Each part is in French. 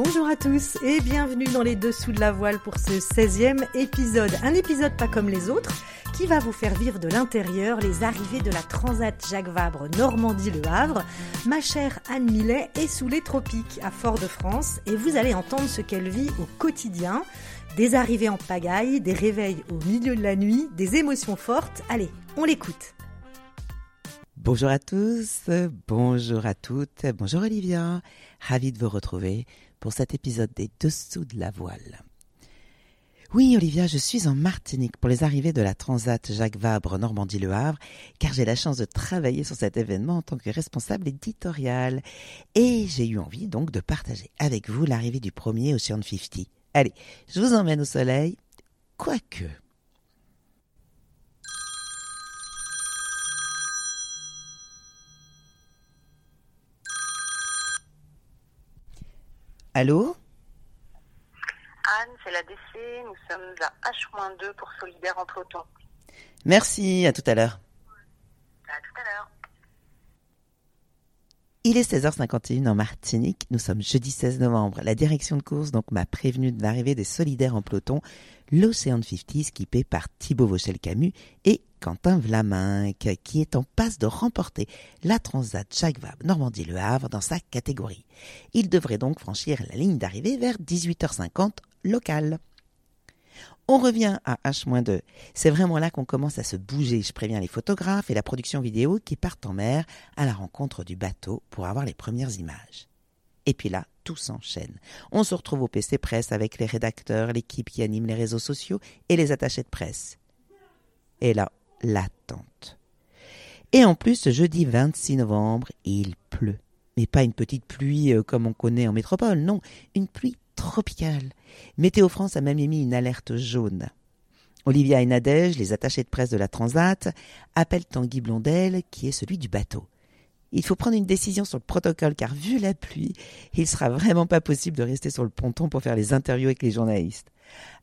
Bonjour à tous et bienvenue dans les Dessous de la Voile pour ce 16e épisode. Un épisode pas comme les autres qui va vous faire vivre de l'intérieur les arrivées de la Transat Jacques Vabre Normandie-Le Havre. Ma chère Anne Millet est sous les tropiques à Fort-de-France et vous allez entendre ce qu'elle vit au quotidien. Des arrivées en pagaille, des réveils au milieu de la nuit, des émotions fortes. Allez, on l'écoute. Bonjour à tous, bonjour à toutes, bonjour Olivia, ravi de vous retrouver pour cet épisode des Dessous de la voile. Oui, Olivia, je suis en Martinique pour les arrivées de la Transat Jacques Vabre Normandie-Le Havre, car j'ai la chance de travailler sur cet événement en tant que responsable éditorial. Et j'ai eu envie donc de partager avec vous l'arrivée du premier Ocean 50. Allez, je vous emmène au soleil, quoique. Allô Anne, c'est la DC. Nous sommes à H-2 pour Solidaire en peloton. Merci, à tout à l'heure. À tout à l'heure. Il est 16h51 en Martinique. Nous sommes jeudi 16 novembre. La direction de course donc m'a prévenu de l'arrivée des solidaires en peloton, l'Océan 50 skippé par Thibaut Vauchel-Camus et Quentin Vlaminck, qui est en passe de remporter la Transat Jacques Vabre Normandie-Le Havre dans sa catégorie. Il devrait donc franchir la ligne d'arrivée vers 18h50 local. On revient à H-2. C'est vraiment là qu'on commence à se bouger. Je préviens les photographes et la production vidéo qui partent en mer à la rencontre du bateau pour avoir les premières images. Et puis là, tout s'enchaîne. On se retrouve au PC Presse avec les rédacteurs, l'équipe qui anime les réseaux sociaux et les attachés de presse. Et là, l'attente. Et en plus, ce jeudi 26 novembre, il pleut. Mais pas une petite pluie euh, comme on connaît en métropole, non, une pluie tropicale. Météo France a même émis une alerte jaune. Olivia et Nadège, les attachés de presse de la Transat, appellent Tanguy Blondel, qui est celui du bateau. Il faut prendre une décision sur le protocole car vu la pluie, il sera vraiment pas possible de rester sur le ponton pour faire les interviews avec les journalistes.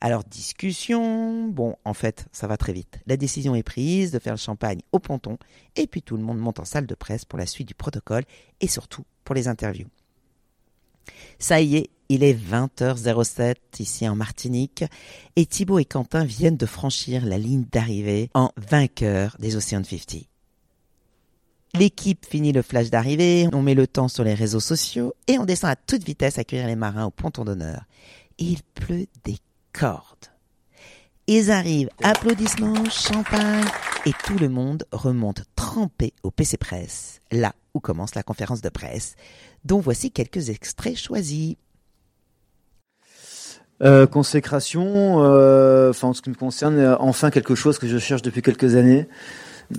Alors discussion, bon en fait ça va très vite. La décision est prise de faire le champagne au ponton et puis tout le monde monte en salle de presse pour la suite du protocole et surtout pour les interviews. Ça y est, il est 20h07 ici en Martinique et Thibaut et Quentin viennent de franchir la ligne d'arrivée en vainqueur des Ocean 50. L'équipe finit le flash d'arrivée, on met le temps sur les réseaux sociaux et on descend à toute vitesse accueillir les marins au ponton d'honneur. Il pleut des cordes. Ils arrivent, applaudissements, champagne, et tout le monde remonte trempé au PC Presse, là où commence la conférence de presse, dont voici quelques extraits choisis. Euh, consécration, euh, enfin en ce qui me concerne, euh, enfin quelque chose que je cherche depuis quelques années.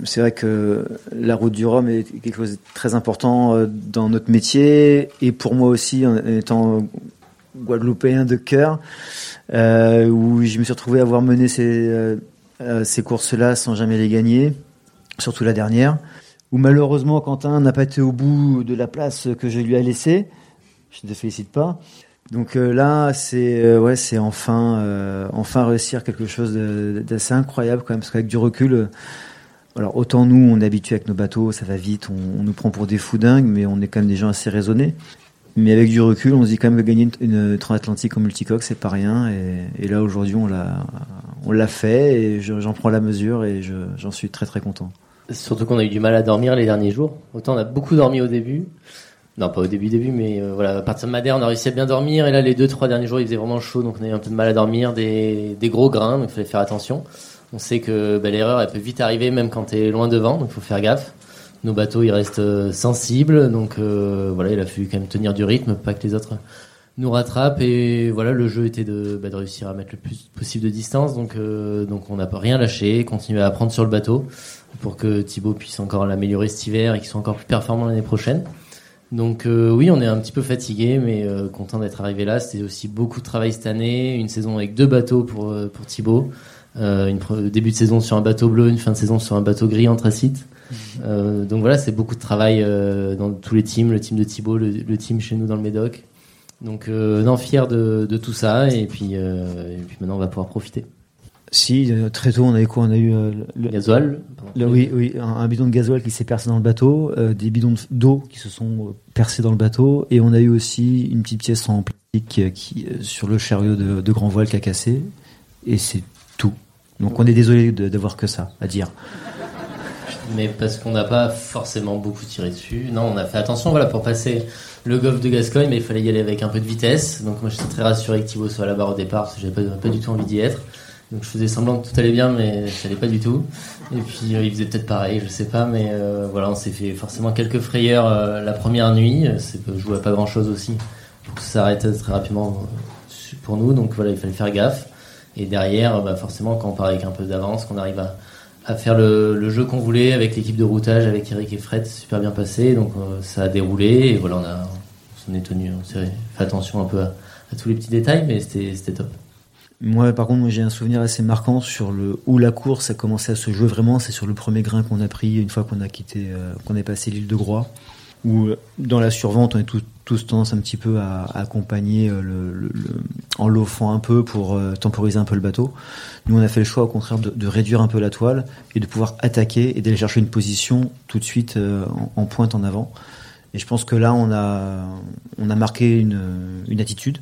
C'est vrai que la route du Rhum est quelque chose de très important euh, dans notre métier et pour moi aussi en étant guadeloupéen de cœur, euh, où je me suis retrouvé à avoir mené ces, euh, ces courses-là sans jamais les gagner, surtout la dernière, où malheureusement Quentin n'a pas été au bout de la place que je lui ai laissée. Je ne te félicite pas. Donc là, c'est ouais, c'est enfin, enfin réussir quelque chose d'assez incroyable quand même, parce qu'avec du recul, alors autant nous, on est habitué avec nos bateaux, ça va vite, on, nous prend pour des fous dingues, mais on est quand même des gens assez raisonnés. Mais avec du recul, on se dit quand même que gagner une, une transatlantique en multicoque, c'est pas rien. Et, là aujourd'hui, on l'a, on l'a fait, et j'en prends la mesure, et j'en suis très très content. Surtout qu'on a eu du mal à dormir les derniers jours. Autant on a beaucoup dormi au début. Non, pas au début, début, mais euh, voilà, à partir de Madère, on a réussi à bien dormir. Et là, les deux, trois derniers jours, il faisait vraiment chaud, donc on a eu un peu de mal à dormir, des, des gros grains, donc il fallait faire attention. On sait que bah, l'erreur, elle peut vite arriver, même quand t'es loin devant, donc il faut faire gaffe. Nos bateaux, ils restent euh, sensibles, donc euh, voilà, il a fallu quand même tenir du rythme, pas que les autres nous rattrapent. Et voilà, le jeu était de, bah, réussir à mettre le plus possible de distance, donc euh, donc on n'a pas rien lâché, continuer à apprendre sur le bateau pour que Thibaut puisse encore l'améliorer cet hiver et qu'il soit encore plus performant l'année prochaine. Donc euh, oui, on est un petit peu fatigué, mais content d'être arrivé là. C'était aussi beaucoup de travail cette année, une saison avec deux bateaux pour euh, pour Thibaut, euh, une début de saison sur un bateau bleu, une fin de saison sur un bateau gris anthracite. Euh, donc voilà, c'est beaucoup de travail dans tous les teams, le team de Thibaut, le, le team chez nous dans le Médoc. Donc non, fier de, de, tout ça, et puis et puis maintenant on va pouvoir profiter. Si, très tôt, on a eu quoi On a eu euh, le gasoil. Le, oui, oui, un, un, bidon de gasoil qui s'est percé dans le bateau, euh, des bidons d'eau qui se sont percés dans le bateau, et on a eu aussi une petite pièce en plastique qui, qui, sur le chariot de, de grand voile qui a cassé, et c'est. Donc on est désolé d'avoir que ça à dire. Mais parce qu'on n'a pas forcément beaucoup tiré dessus. Non, on a fait attention voilà, pour passer le golf de Gascogne, mais il fallait y aller avec un peu de vitesse. Donc moi j'étais très rassuré que Thibaut soit à la barre au départ, parce que j'avais pas, pas du tout envie d'y être. Donc je faisais semblant que tout allait bien, mais ça allait pas du tout. Et puis euh, il faisait peut-être pareil, je sais pas, mais euh, voilà, on s'est fait forcément quelques frayeurs euh, la première nuit. C'est je jouais pas grand chose aussi que ça s'arrête très rapidement pour nous. Donc voilà, il fallait faire gaffe. Et derrière, bah, forcément, quand on part avec un peu d'avance, qu'on arrive à, à faire le, le jeu qu'on voulait avec l'équipe de routage, avec Eric et Fred, super bien passé. Donc ça a déroulé et voilà, on a, on s'en est tenu, on s'est fait attention un peu à, à tous les petits détails, mais c'était top. Moi, par contre, j'ai un souvenir assez marquant sur le où la course a commencé à se jouer vraiment. C'est sur le premier grain qu'on a pris une fois qu'on a quitté, euh, qu'on est passé l'île de Groix. Où dans la survente, on est tous, tous tendance un petit peu à, accompagner euh, le, en l'offrant un peu pour euh, temporiser un peu le bateau. Nous, on a fait le choix, au contraire, de, réduire un peu la toile et de pouvoir attaquer et d'aller chercher une position tout de suite euh, en, pointe en avant. Et je pense que là, on a, on a marqué une, une attitude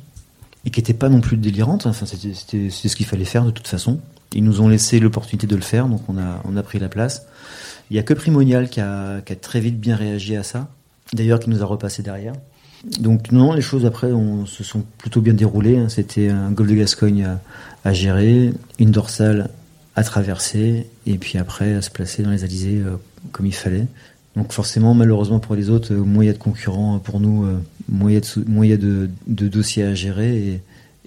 et qui n'était pas non plus délirante. Enfin, c'était ce qu'il fallait faire de toute façon. Ils nous ont laissé l'opportunité de le faire, donc on a, on a pris la place. Il n'y a que Primonial qui a, qui a très vite bien réagi à ça, d'ailleurs qui nous a repassé derrière. Donc non, les choses après on, se sont plutôt bien déroulées. Hein. C'était un golf de Gascogne à, à, gérer, une dorsale à traverser, et puis après à se placer dans les alizés euh, comme il fallait. Donc forcément, malheureusement pour les autres, euh, moins il y a de concurrents pour nous, euh, moins il y a de, moins dossiers à gérer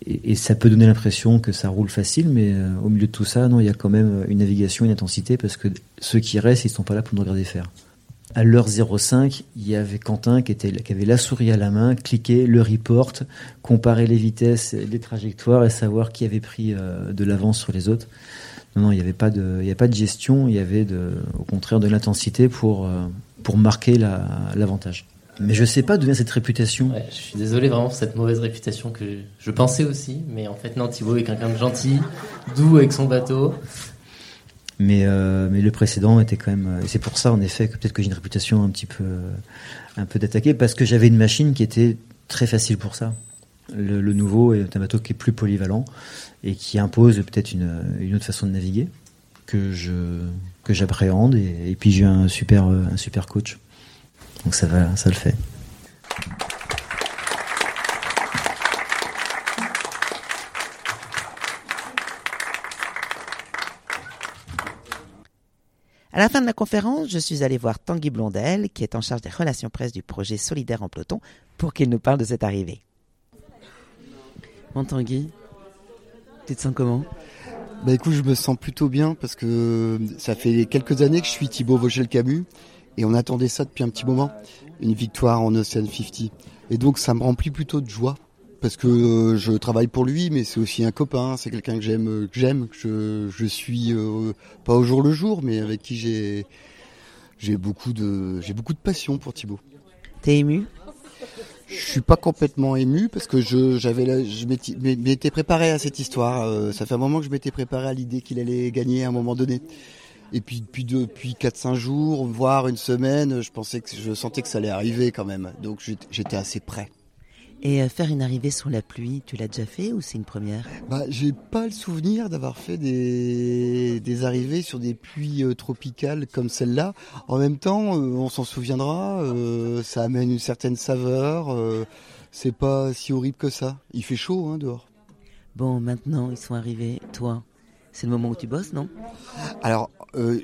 et, ça peut donner l'impression que ça roule facile, mais euh, au milieu de tout ça, non, il y a quand même une navigation, une intensité parce que ceux qui restent, ils sont pas là pour nous regarder faire. À l'heure 05, il y avait Quentin qui, avait la souris à la main, cliquer le report, comparer les vitesses, les trajectoires et savoir qui avait pris de l'avance sur les autres. Non, non, il n'y avait pas de, gestion, il y avait au contraire de l'intensité pour pour marquer l'avantage. La, mais je sais pas d'où vient cette réputation. Je suis désolé vraiment pour cette mauvaise réputation que je pensais aussi, mais en fait non, Thibaut est quelqu'un de gentil, doux avec son bateau. Mais euh, mais le précédent était quand même, et c'est pour ça en effet que peut-être que j'ai une réputation un petit peu un peu d'attaquer parce que j'avais une machine qui était très facile pour ça. Le, le, nouveau est un bateau qui est plus polyvalent et qui impose peut-être une, une autre façon de naviguer que je que j'appréhende. Et, et, puis j'ai un super un super coach. Donc ça va ça le fait À la fin de la conférence, je suis allé voir Tanguy Blondel, qui est en charge des relations presse du projet Solidaire en peloton, pour qu'il nous parle de cette arrivée. Bon Tanguy, tu te sens comment? Bah écoute, je me sens plutôt bien parce que ça fait quelques années que je suis Thibaut Vogel-Camus et on attendait ça depuis un petit moment, une victoire en Ocean 50. Et donc ça me remplit plutôt de joie parce que euh, je travaille pour lui, mais c'est aussi un copain, c'est quelqu'un que j'aime, que j'aime, que je, je suis euh, pas au jour le jour, mais avec qui j'ai j'ai beaucoup de j'ai beaucoup de passion pour Thibaut. T'es ému? Je suis pas complètement ému parce que je j'avais je m'étais préparé à cette histoire. Euh, ça fait un moment que je m'étais préparé à l'idée qu'il allait gagner à un moment donné. Et puis depuis depuis quatre cinq jours, voire une semaine, je pensais que je sentais que ça allait arriver quand même. Donc j'étais assez prêt. Et euh, faire une arrivée sous la pluie, tu l'as déjà fait ou c'est une première? Bah, j'ai pas le souvenir d'avoir fait des, des arrivées sur des pluies euh, tropicales comme celle-là. En même temps, euh, on s'en souviendra, euh, ça amène une certaine saveur. C'est pas si horrible que ça. Il fait chaud hein, dehors. Bon, maintenant ils sont arrivés. Toi, c'est le moment où tu bosses, non? Alors,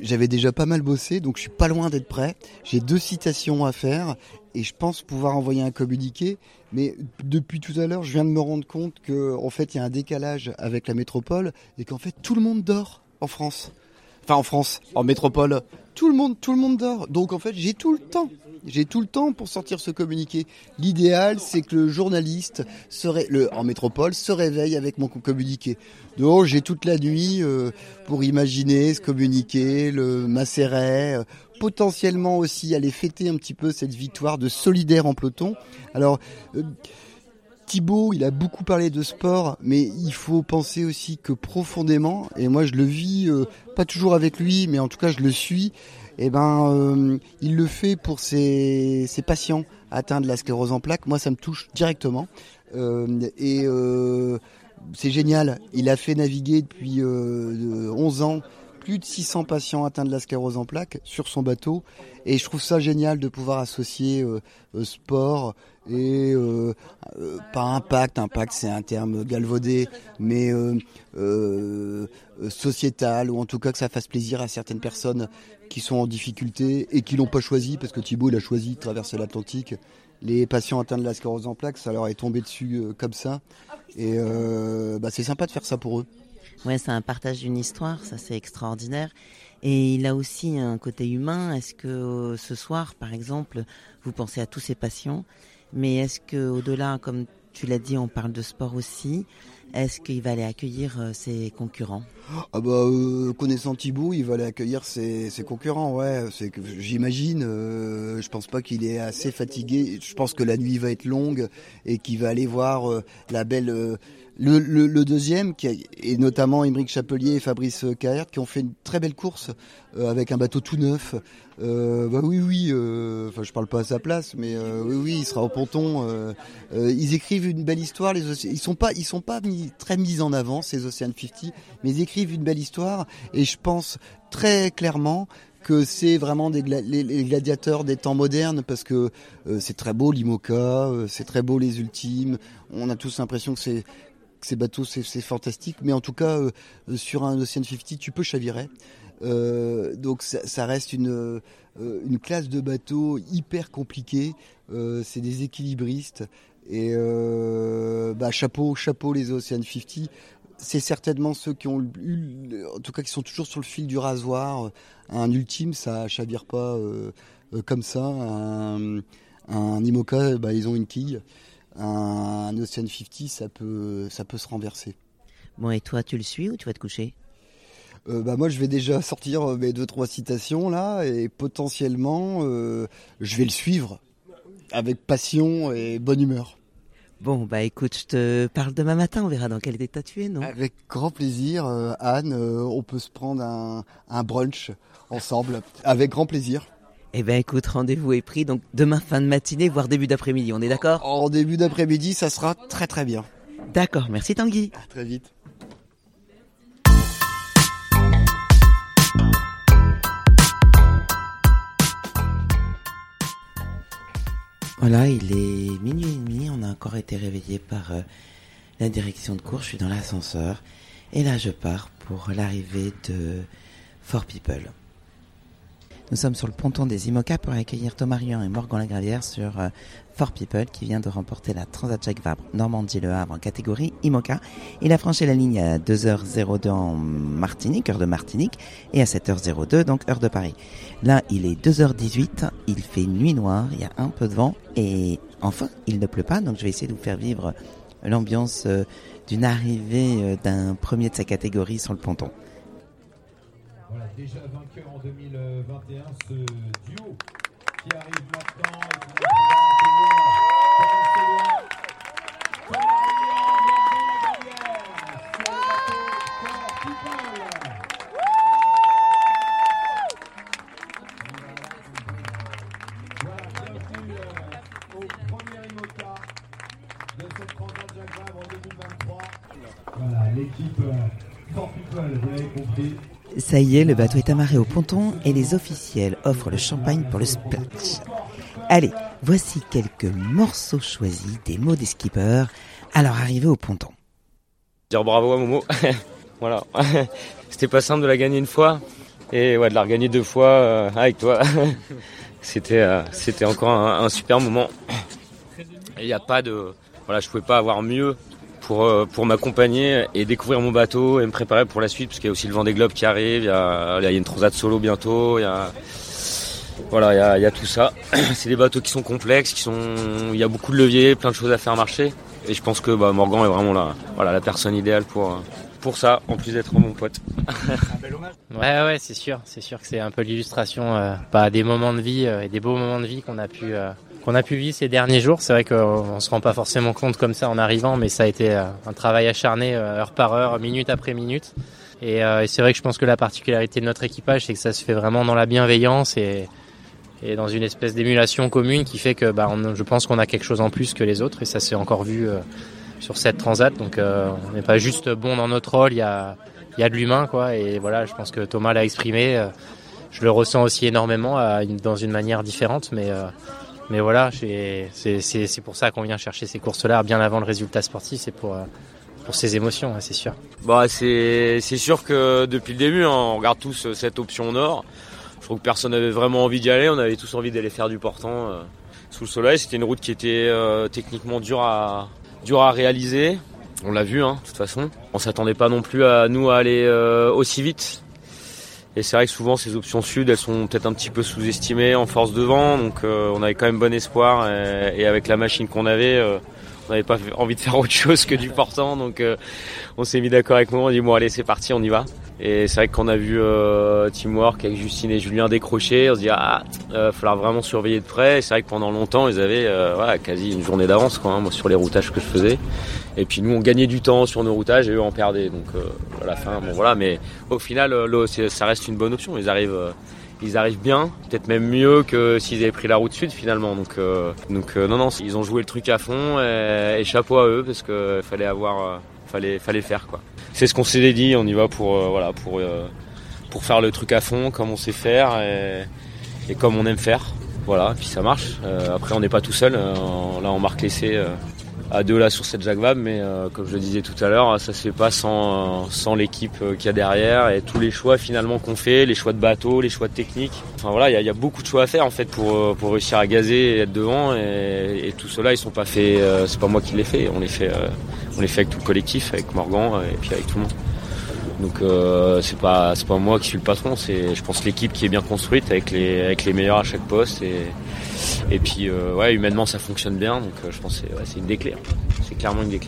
j'avais déjà pas mal bossé, donc je suis pas loin d'être prêt. J'ai deux citations à faire et je pense pouvoir envoyer un communiqué. Mais depuis tout à l'heure, je viens de me rendre compte que en fait, il y a un décalage avec la métropole et qu'en fait, tout le monde dort en France. Enfin, en France, en métropole, tout le monde, tout le monde dort. Donc en fait, j'ai tout le temps. J'ai tout le temps pour sortir ce communiqué. L'idéal, c'est que le journaliste serait le en métropole se réveille avec mon communiqué. Donc j'ai toute la nuit euh, pour imaginer ce communiqué, le macérer, euh, potentiellement aussi aller fêter un petit peu cette victoire de solidaire en peloton. Alors euh, Thibaut, il a beaucoup parlé de sport, mais il faut penser aussi que profondément, et moi je le vis, euh, pas toujours avec lui, mais en tout cas je le suis, eh ben euh, il le fait pour ses, patients atteints de la sclérose en plaques. Moi ça me touche directement. et c'est génial. Il a fait naviguer depuis 11 ans plus de 600 patients atteints de la sclérose en plaques sur son bateau. Et je trouve ça génial de pouvoir associer euh, euh, sport et euh, pas impact, impact c'est un terme galvaudé, mais sociétal ou en tout cas que ça fasse plaisir à certaines personnes qui sont en difficulté et qui l'ont pas choisi parce que Thibaut il a choisi de traverser l'Atlantique. Les patients atteints de la sclérose en plaques, ça leur est tombé dessus comme ça. Et bah, c'est sympa de faire ça pour eux. Ouais, c'est un partage d'une histoire, ça c'est extraordinaire. Et il a aussi un côté humain. Est-ce que euh, ce soir, par exemple, vous pensez à tous ces patients, mais est-ce que au-delà, comme tu l'as dit, on parle de sport aussi. Est-ce qu'il va aller accueillir euh, ses concurrents? Ah bah euh, connaissant Thibaut, il va aller accueillir ses, concurrents, ouais. C'est que j'imagine. je pense pas qu'il est assez fatigué. Je pense que la nuit va être longue et qu'il va aller voir la belle le, le, deuxième, qui et notamment Émeric Chapelier et Fabrice Caert, qui ont fait une très belle course euh, avec un bateau tout neuf. Euh, bah oui, oui. Euh, enfin, je parle pas à sa place, mais euh, oui, oui, il sera au ponton. ils écrivent une belle histoire. Les ils sont pas, ils sont pas mis, très mis en avant ces Ocean 50, mais ils écrivent une belle histoire. Et je pense très clairement que c'est vraiment des les, gladiateurs des temps modernes parce que c'est très beau l'IMOCA, c'est très beau les ultimes. On a tous l'impression que c'est ces bateaux, c'est fantastique. Mais en tout cas, euh, sur un Ocean 50, tu peux chavirer. Euh, donc ça, reste une, euh, une classe de bateaux hyper compliquée. c'est des équilibristes. Et bah, chapeau, chapeau les Ocean 50. C'est certainement ceux qui ont eu, en tout cas qui sont toujours sur le fil du rasoir. Un ultime, ça chavire pas comme ça. Un, un IMOCA, bah, ils ont une quille un, Ocean 50, ça peut, ça peut se renverser. Bon, et toi, tu le suis ou tu vas te coucher? Euh, bah moi je vais déjà sortir euh, mes deux trois citations là et potentiellement euh, je vais le suivre avec passion et bonne humeur. Bon bah écoute, je te parle demain matin, on verra dans quel état tu es, non? Avec grand plaisir, Anne, on peut se prendre un, un brunch ensemble, avec grand plaisir. Eh ben écoute, rendez-vous est pris, donc demain fin de matinée, voire début d'après-midi, on est d'accord? En début d'après-midi, ça sera très très bien. D'accord, merci Tanguy. À très vite. Voilà, il est minuit et demi, on a encore été réveillé par euh, la direction de cours, je suis dans l'ascenseur, et là je pars pour l'arrivée de Fort People. Nous sommes sur le ponton des IMOCA pour accueillir Thomas Rian et Morgan Lagravière sur euh, People qui vient de remporter la Transat Jacques Vabre Normandie-Le Havre en catégorie IMOCA. Il a franchi la ligne à 2h02 en Martinique, heure de Martinique, et à 7h02, donc heure de Paris. Là, il est 2h18, il fait nuit noire, il y a un peu de vent, et enfin, il ne pleut pas, donc je vais essayer de vous faire vivre l'ambiance euh, d'une arrivée euh, d'un premier de sa catégorie sur le ponton déjà vainqueur en 2021, ce duo qui arrive maintenant. Voilà, l'équipe Fort People, vous l'avez compris, ça y est, le bateau est amarré au ponton et les officiels offrent le champagne pour le splash. Allez, voici quelques morceaux choisis des mots des skippers à leur arrivée au ponton. Dire bravo à Momo. voilà. C'était pas simple de la gagner une fois et ouais, de la regagner deux fois euh, avec toi. c'était euh, c'était encore un, super moment. Il n'y a pas de voilà, je pouvais pas avoir mieux pour, euh, pour m'accompagner et découvrir mon bateau et me préparer pour la suite parce qu'il y a aussi le vent des globes qui arrive, il y a, il y a une transat solo bientôt, il y a, voilà, il y a, il y a tout ça. C'est des bateaux qui sont complexes, qui sont, il y a beaucoup de leviers, plein de choses à faire marcher. Et je pense que bah, Morgan est vraiment la, voilà, la personne idéale pour, pour ça, en plus d'être mon pote. ouais, ouais, c'est sûr, c'est sûr que c'est un peu l'illustration euh, bah, des moments de vie euh, et des beaux moments de vie qu'on a pu euh, qu'on a pu vivre ces derniers jours. C'est vrai qu'on se rend pas forcément compte comme ça en arrivant, mais ça a été euh, un travail acharné euh, heure par heure, minute après minute. Euh, et, c'est vrai que je pense que la particularité de notre équipage, c'est que ça se fait vraiment dans la bienveillance et, dans une espèce d'émulation commune qui fait que bah, je pense qu'on a quelque chose en plus que les autres et ça s'est encore vu sur cette transat. Donc on n'est pas juste bon dans notre rôle, il y a, de l'humain quoi. Et voilà, je pense que Thomas l'a exprimé. je le ressens aussi énormément à dans une manière différente, mais mais voilà, c'est pour ça qu'on vient chercher ces courses-là bien avant le résultat sportif, c'est pour euh, pour ces émotions, hein, c'est sûr. Bah c'est sûr que depuis le début, hein, on regarde tous euh, cette option nord. Je trouve que personne n'avait vraiment envie d'y aller. On avait tous envie d'aller faire du portant euh, sous le soleil. C'était une route qui était techniquement dure à dure à réaliser. On l'a vu, hein, de toute façon. On s'attendait pas non plus à nous à aller aussi vite. Et c'est vrai que souvent ces options sud, elles sont peut-être un petit peu sous-estimées en force de vent. Donc euh, on avait quand même bon espoir. Et, avec la machine qu'on avait, euh, on n'avait pas envie de faire autre chose que du portant. Donc euh, on s'est mis d'accord avec moi. On dit bon allez c'est parti, on y va. Et c'est vrai que quand on a vu euh, Teamwork avec Justine et Julien décrocher, on se dit ah, euh, falloir vraiment surveiller de près. Et c'est vrai que pendant longtemps, ils avaient euh, voilà, quasi une journée d'avance quoi, hein, moi sur les routages que je faisais. Et puis nous, on gagnait du temps sur nos routages et eux en perdaient. Donc euh, à la fin, bon voilà. Mais au final, euh, c'est- ça reste une bonne option. Ils arrivent. euh, ils arrivent bien, peut-être même mieux que s'ils avaient pris la route sud finalement. Donc, euh, euh, non, non, ils ont joué le truc à fond et, et chapeau à eux parce que fallait avoir, euh, fallait, fallait faire quoi. C'est ce qu'on s'est dit, on y va pour, euh, voilà, pour, euh, pour faire le truc à fond, comme on sait faire et, et comme on aime faire. Voilà, puis ça marche. Euh, après, on n'est pas tout seul. Euh, là, on marque l'essai euh, à deux là sur cette Jacques mais euh, comme je le disais tout à l'heure, ça se fait pas sans, euh, l'équipe euh, qu'il y a derrière et tous les choix finalement qu'on fait, les choix de bateau, les choix de technique. Enfin voilà, il y, a- beaucoup de choix à faire en fait pour, réussir à gazer et être devant. Et, et tout cela, ils sont pas faits. c'est pas moi qui les fais. On les fait, on les fait avec tout le collectif, avec Morgan et puis avec tout le monde. Donc c'est pas c'est pas moi qui suis le patron, c'est je pense l'équipe qui est bien construite avec les avec les meilleurs à chaque poste et et puis euh, ouais humainement ça fonctionne bien donc euh, je pense que c'est une des clés. C'est clairement une des.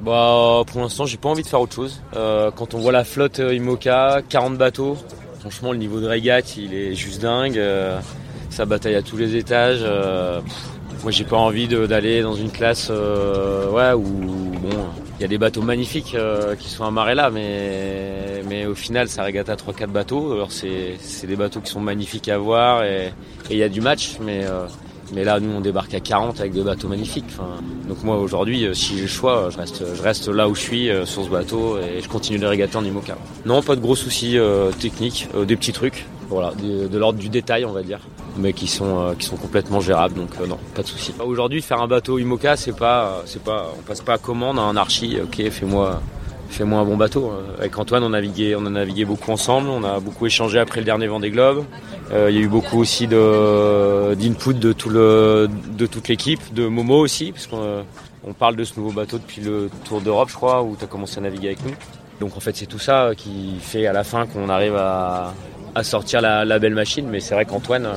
Bah pour l'instant j'ai pas envie de faire autre chose. Euh, quand on voit la flotte Imoca, 40 bateaux, franchement le niveau de régate il est juste dingue. ça bataille à tous les étages. moi j'ai pas envie d'aller dans une classe ouais où bon il y a des bateaux magnifiques qui sont amarrés là, mais, mais au final, ça régate à 3-4 bateaux. Alors, c'est des bateaux qui sont magnifiques à voir et il y a du match, mais, mais là, nous, on débarque à 40 avec des bateaux magnifiques. Donc, moi, aujourd'hui, euh, si j'ai le choix, je reste, je reste là où je suis, euh, sur ce bateau, et je continue de régater en IMOCA. Non, pas de gros soucis euh, techniques, euh, des petits trucs, voilà, de, l'ordre du détail, on va dire mais qui sont euh, qui sont complètement gérables donc euh, non pas de souci aujourd'hui faire un bateau IMOCA c'est pas euh, c'est pas on passe pas à commande à un archi ok fais-moi fais-moi un bon bateau. Avec Antoine on naviguait on a navigué beaucoup ensemble. On a beaucoup échangé après le dernier Vendée Globe. Euh, il y a eu beaucoup aussi d'input de tout de toute l'équipe de Momo aussi parce qu'on euh, parle de ce nouveau bateau depuis le Tour d'Europe je crois où tu as commencé à naviguer avec nous. Donc en fait c'est tout ça euh, qui fait à la fin qu'on arrive à sortir la, belle machine. Mais c'est vrai qu'Antoine,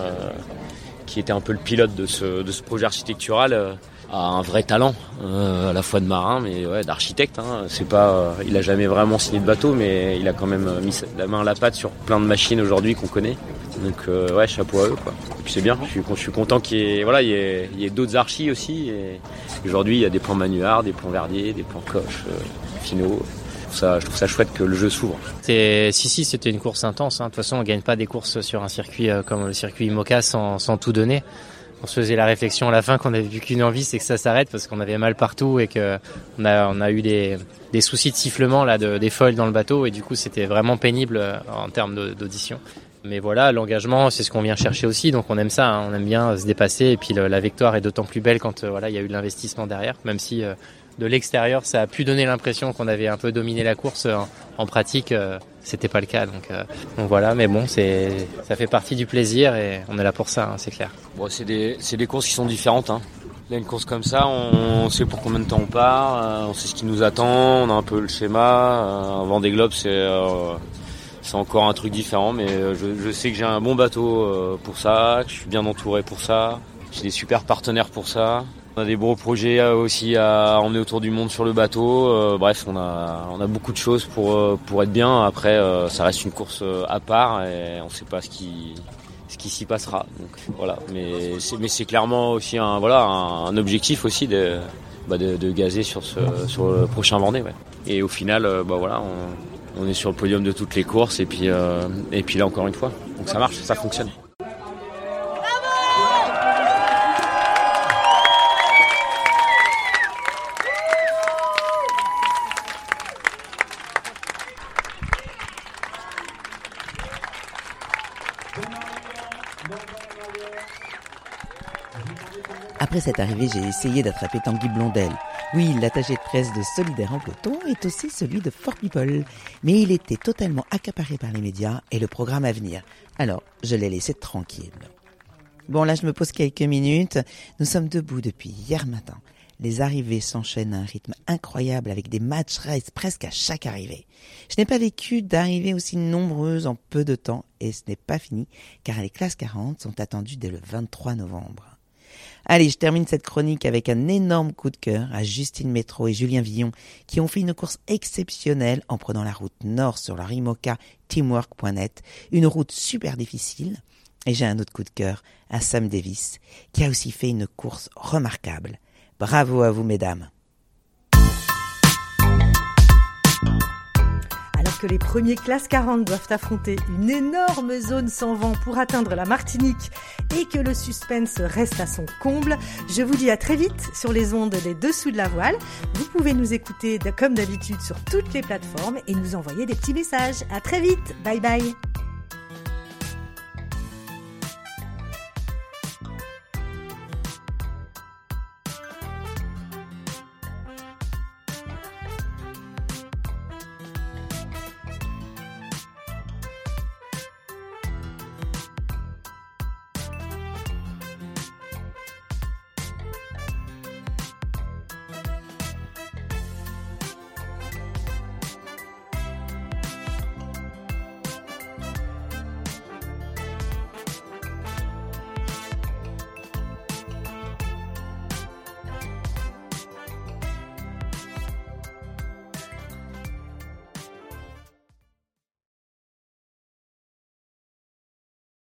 qui était un peu le pilote de ce, projet architectural, a un vrai talent, euh, à la fois de marin, mais ouais, d'architecte. Hein. C'est pas, euh, il a jamais vraiment signé de bateau, mais il a quand même mis la main à la pâte sur plein de machines aujourd'hui qu'on connaît. Donc euh, ouais, chapeau à eux. Quoi. C'est bien. Je suis, je suis content qu'il y ait, voilà, il y ait, ait d'autres archis aussi. Et aujourd'hui, il y a des plans Manuard, des plans Verdier, des plans Coche, euh, finaux. Ça, je trouve ça chouette que le jeu s'ouvre. Si si c'était une course intense. hein. De toute façon, on gagne pas des courses sur un circuit euh, comme le circuit Imoca sans, sans tout donner. On se faisait la réflexion à la fin qu'on avait vu qu'une envie, c'est que ça s'arrête parce qu'on avait mal partout et que on a on a eu des, des soucis de sifflement là, de, des foils dans le bateau et du coup c'était vraiment pénible euh, en termes d'audition. Mais voilà, l'engagement, c'est ce qu'on vient chercher aussi, donc on aime ça, hein. on aime bien se dépasser et puis la victoire est d'autant plus belle quand euh, voilà il y a eu de l'investissement derrière, même si euh, de l'extérieur, ça a pu donner l'impression qu'on avait un peu dominé la course. En, en pratique, euh, c'était pas le cas. Donc, euh, donc voilà, mais bon, c'est ça fait partie du plaisir et on est là pour ça, hein, c'est clair. Bon, c'est des, courses qui sont différentes. Hein. Là, une course comme ça, on, sait pour combien de temps on part, euh, on sait ce qui nous attend, on a un peu le schéma. Un Vendée Globe, c'est c'est encore un truc différent, mais je, je sais que j'ai un bon bateau pour ça, que je suis bien entouré pour ça, j'ai des super partenaires pour ça. On a des gros projets euh, aussi à emmener autour du monde sur le bateau. Euh, bref, on a, beaucoup de choses pour, euh, pour être bien. Après, ça reste une course à part et on sait pas ce qui, ce qui s'y passera. Donc voilà, mais c'est mais c'est clairement aussi un voilà un, objectif aussi de, bah, de de gazer sur ce sur le prochain Vendée. Et au final, bah voilà, on, est sur le podium de toutes les courses et puis et puis là encore une fois, donc ça marche, ça fonctionne. Après cette arrivée, j'ai essayé d'attraper Tanguy Blondel. Oui, l'attaché de presse de Solidaire en peloton est aussi celui de Fort People. Mais il était totalement accaparé par les médias et le programme à venir. Alors, je l'ai laissé tranquille. Bon, là, je me pose quelques minutes. Nous sommes debout depuis hier matin. Les arrivées s'enchaînent à un rythme incroyable avec des matchs race presque à chaque arrivée. Je n'ai pas vécu d'arrivées aussi nombreuses en peu de temps et ce n'est pas fini car les classes 40 sont attendues dès le 23 novembre. Allez, je termine cette chronique avec un énorme coup de cœur à Justine Métro et Julien Villon qui ont fait une course exceptionnelle en prenant la route nord sur leur IMOCA teamwork.net, une route super difficile. Et j'ai un autre coup de cœur à Sam Davis qui a aussi fait une course remarquable. Bravo à vous mesdames. Alors que les premiers classes 40 doivent affronter une énorme zone sans vent pour atteindre la Martinique et que le suspense reste à son comble, je vous dis à très vite sur les ondes des dessous de la voile. Vous pouvez nous écouter comme d'habitude sur toutes les plateformes et nous envoyer des petits messages. À très vite. Bye bye.